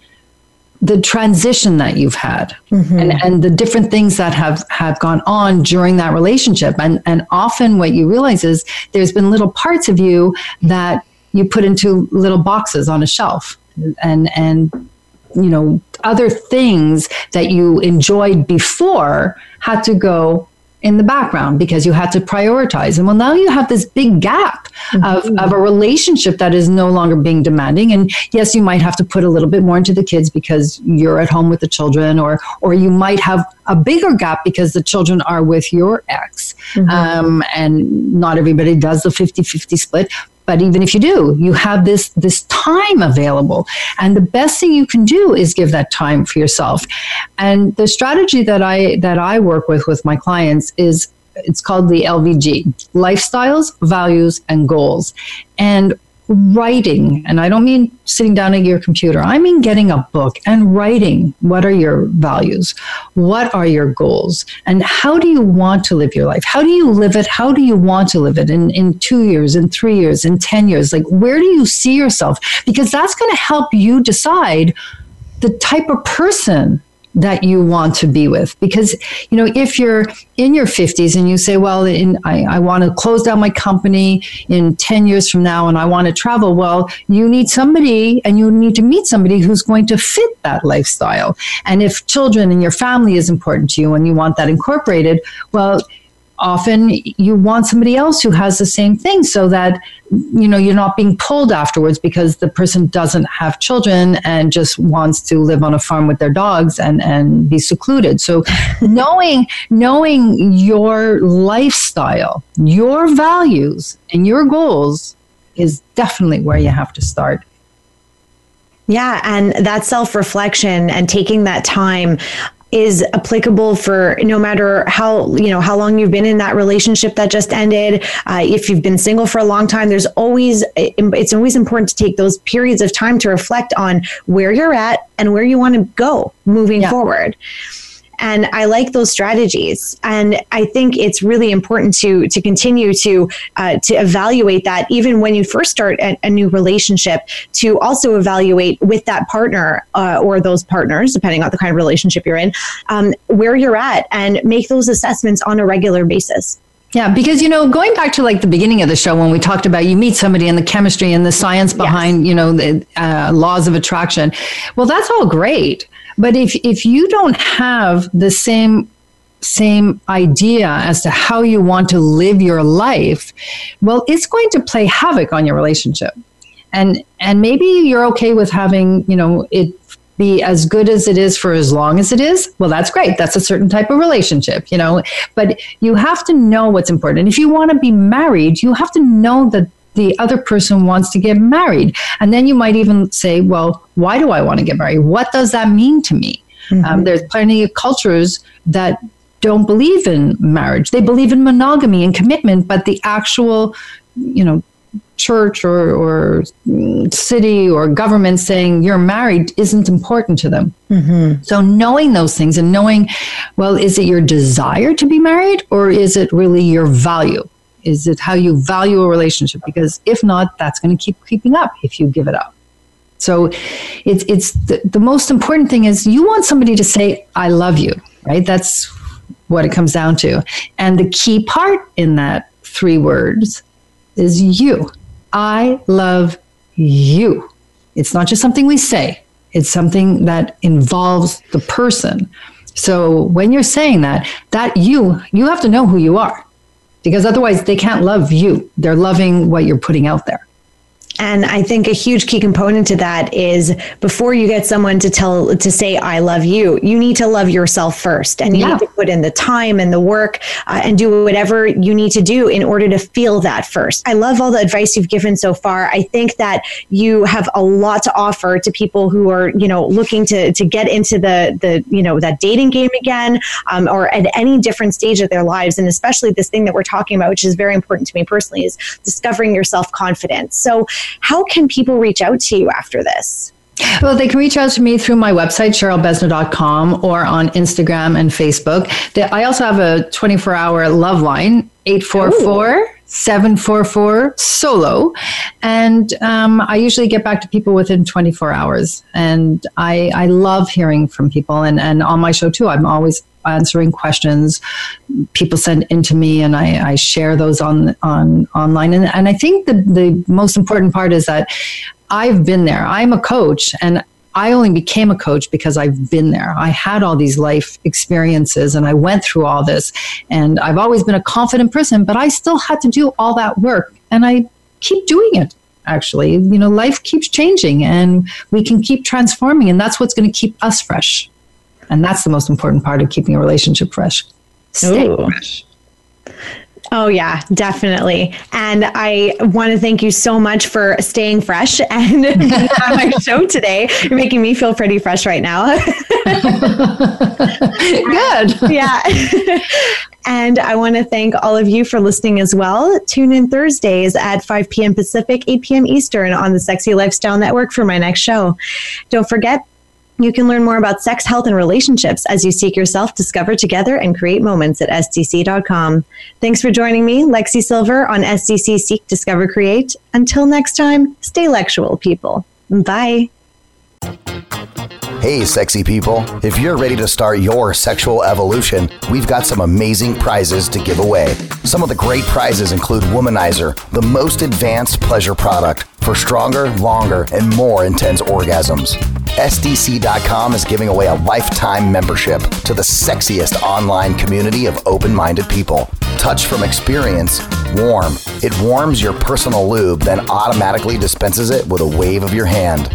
the transition that you've had mm-hmm. and, and the different things that have, have gone on during that relationship. And, and often what you realize is there's been little parts of you that you put into little boxes on a shelf and and you know other things that you enjoyed before had to go in the background because you had to prioritize. And well, now you have this big gap mm-hmm. of, of a relationship that is no longer being demanding. And yes, you might have to put a little bit more into the kids because you're at home with the children, or or you might have a bigger gap because the children are with your ex. Mm-hmm. Um, and not everybody does the 50 50 split. But even if you do, you have this this time available. And the best thing you can do is give that time for yourself. And the strategy that I that I work with with my clients is it's called the LVG lifestyles, values, and goals. And writing, and I don't mean sitting down at your computer, I mean getting a book and writing what are your values? What are your goals? And how do you want to live your life? How do you live it? How do you want to live it in, in two years, in three years, in 10 years? Like, where do you see yourself? Because that's going to help you decide the type of person that you want to be with. Because, you know, if you're in your 50s and you say, well, in, I, I want to close down my company in 10 years from now and I want to travel, well, you need somebody and you need to meet somebody who's going to fit that lifestyle. And if children and your family is important to you and you want that incorporated, well, often you want somebody else who has the same thing so that you know you're not being pulled afterwards because the person doesn't have children and just wants to live on a farm with their dogs and and be secluded. So knowing knowing your lifestyle your values and your goals is definitely where you have to start. Yeah, and that self reflection and taking that time is applicable for no matter how you know how long you've been in that relationship that just ended uh, if you've been single for a long time there's always it's always important to take those periods of time to reflect on where you're at and where you want to go moving yeah. forward and I like those strategies. And I think it's really important to to continue to uh, to evaluate that even when you first start a, a new relationship. To also evaluate with that partner uh, or those partners, depending on the kind of relationship you're in, um, where you're at, and make those assessments on a regular basis. Yeah, because you know, going back to like the beginning of the show when we talked about you meet somebody and the chemistry and the science behind, yes. you know, the uh, laws of attraction. Well, that's all great, but if if you don't have the same same idea as to how you want to live your life, well, it's going to play havoc on your relationship. And and maybe you're okay with having, you know, it be as good as it is for as long as it is, well, that's great. That's a certain type of relationship, you know. But you have to know what's important. And if you want to be married, you have to know that the other person wants to get married. And then you might even say, well, why do I want to get married? What does that mean to me? Mm-hmm. Um, there's plenty of cultures that don't believe in marriage. They believe in monogamy and commitment, but the actual, you know, church or, or city or government saying you're married isn't important to them. Mm-hmm. So, knowing those things and knowing, well, is it your desire to be married or is it really your value? Is it how you value a relationship? Because if not, that's going to keep creeping up if you give it up. So, it's, it's the, the most important thing is you want somebody to say, I love you, right? That's what it comes down to. And the key part in that three words is you. I love you. It's not just something we say, it's something that involves the person. So when you're saying that, that you, you have to know who you are because otherwise they can't love you. They're loving what you're putting out there. And I think a huge key component to that is before you get someone to tell to say I love you, you need to love yourself first, and you yeah. need to put in the time and the work uh, and do whatever you need to do in order to feel that first. I love all the advice you've given so far. I think that you have a lot to offer to people who are you know looking to to get into the the you know that dating game again, um, or at any different stage of their lives, and especially this thing that we're talking about, which is very important to me personally, is discovering your self confidence. So how can people reach out to you after this? Well, they can reach out to me through my website, CherylBesner.com, or on Instagram and Facebook. I also have a 24 hour love line, 844 744 solo. And um, I usually get back to people within 24 hours. And I, I love hearing from people. And, and on my show, too, I'm always answering questions people send into me and I, I share those on on online and, and I think the, the most important part is that I've been there I'm a coach and I only became a coach because I've been there. I had all these life experiences and I went through all this. And I've always been a confident person, but I still had to do all that work. And I keep doing it, actually. You know, life keeps changing and we can keep transforming. And that's what's going to keep us fresh. And that's the most important part of keeping a relationship fresh. Stay Ooh. fresh. Oh, yeah, definitely. And I want to thank you so much for staying fresh and on my show today. You're making me feel pretty fresh right now. Good. yeah. and I want to thank all of you for listening as well. Tune in Thursdays at 5 p.m. Pacific, 8 p.m. Eastern on the Sexy Lifestyle Network for my next show. Don't forget, you can learn more about sex, health, and relationships as you seek yourself, discover together, and create moments at SDC.com. Thanks for joining me, Lexi Sylver, on SDC Seek, Discover, Create. Until next time, stay lectual, people. Bye. Hey, sexy people. If you're ready to start your sexual evolution, we've got some amazing prizes to give away. Some of the great prizes include Womanizer, the most advanced pleasure product for stronger, longer, and more intense orgasms. SDC.com is giving away a lifetime membership to the sexiest online community of open minded people. Touch from experience, warm. It warms your personal lube, then automatically dispenses it with a wave of your hand.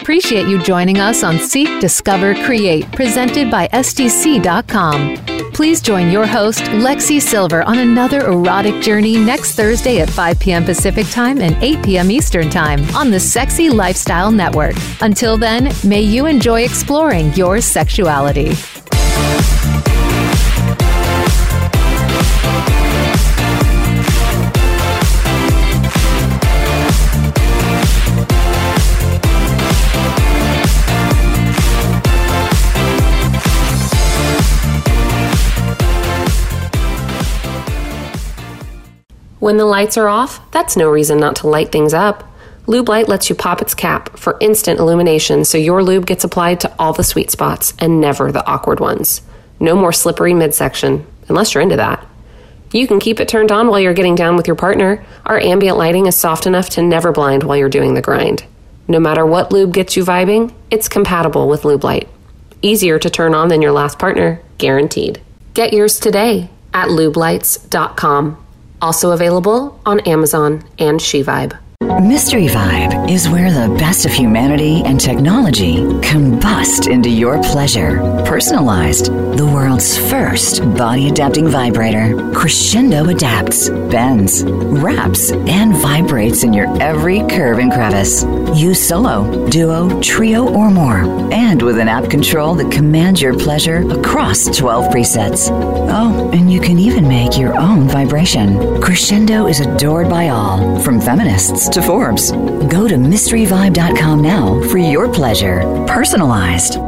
Appreciate you joining us on Seek, Discover, Create, presented by SDC.com. Please join your host, Lexi Sylver, on another erotic journey next Thursday at 5 p.m. Pacific Time and 8 p.m. Eastern Time on the Sexy Lifestyle Network. Until then, may you enjoy exploring your sexuality. When the lights are off, that's no reason not to light things up. Lube Light lets you pop its cap for instant illumination so your lube gets applied to all the sweet spots and never the awkward ones. No more slippery midsection, unless you're into that. You can keep it turned on while you're getting down with your partner. Our ambient lighting is soft enough to never blind while you're doing the grind. No matter what lube gets you vibing, it's compatible with Lube Light. Easier to turn on than your last partner, guaranteed. Get yours today at lubelights.com. Also available on Amazon and SheVibe. Mystery Vibe is where the best of humanity and technology combust into your pleasure. Personalized, the world's first body adapting vibrator. Crescendo adapts, bends, wraps, and vibrates in your every curve and crevice. Use solo, duo, trio, or more. And with an app control that commands your pleasure across 12 presets. Oh, and you can even make your own vibration. Crescendo is adored by all, from feminists to Forbes. Go to mysteryvibe.com now for your pleasure, personalized.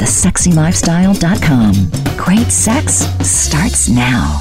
thesexylifestyle.com. Great sex starts now.